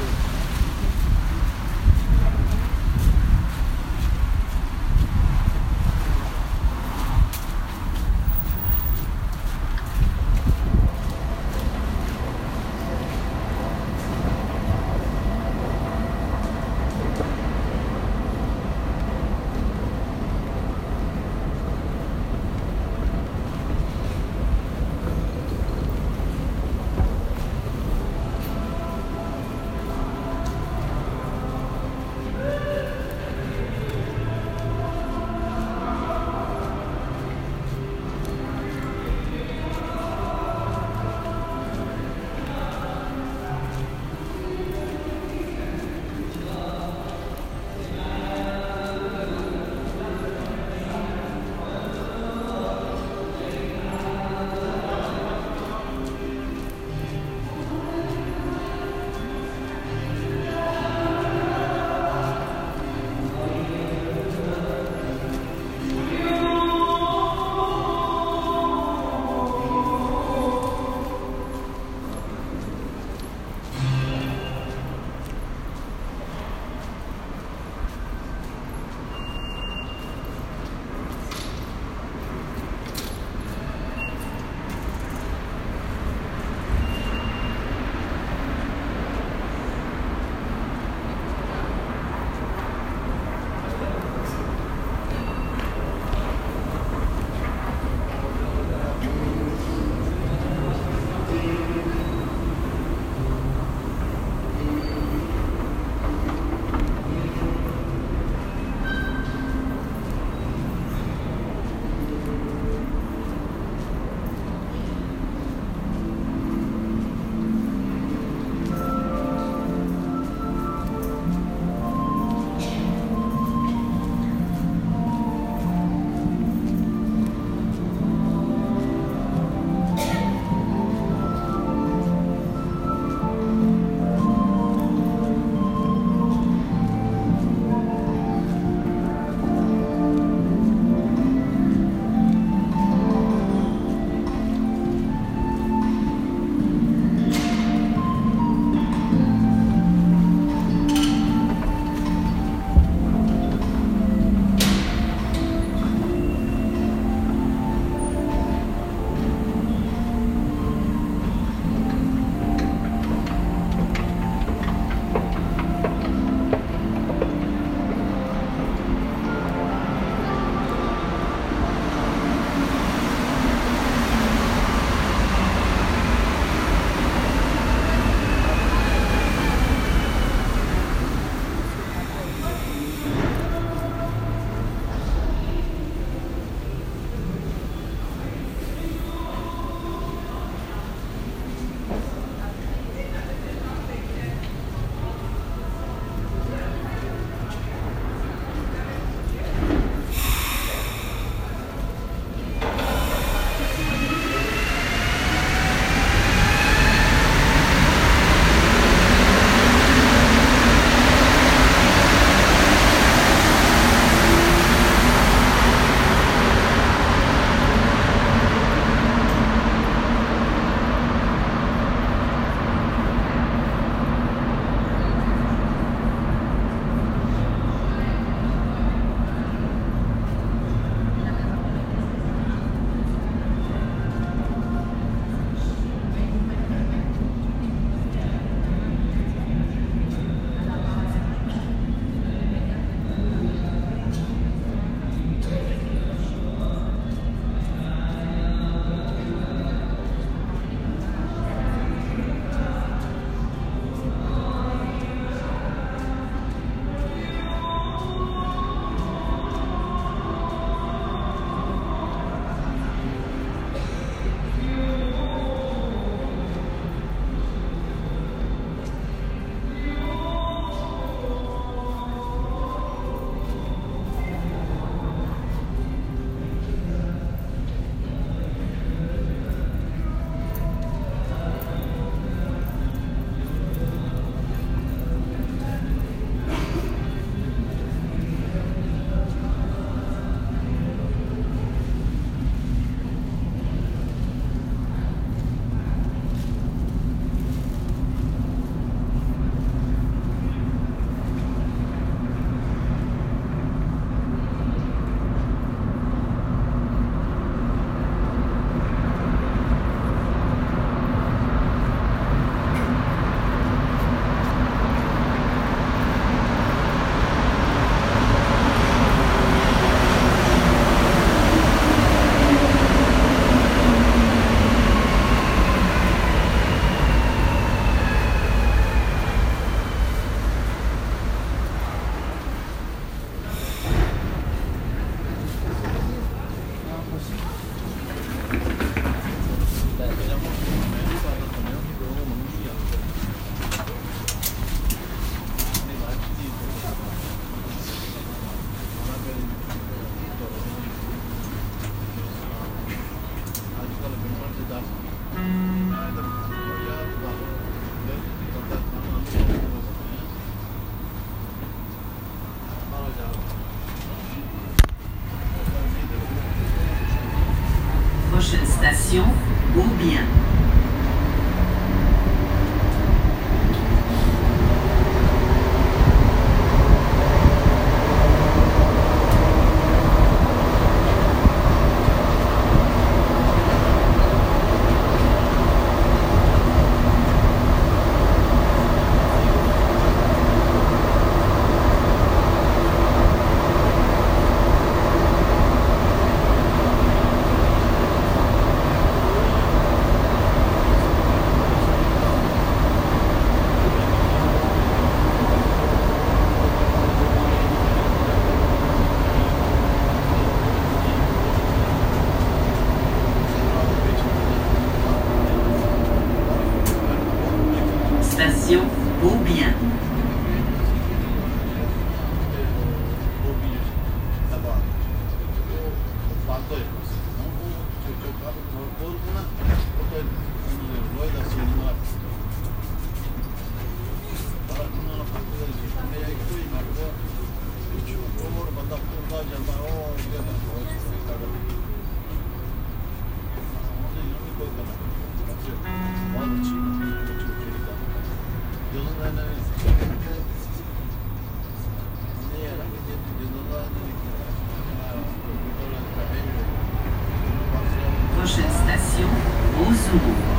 Thank you. Abi korkuna simple.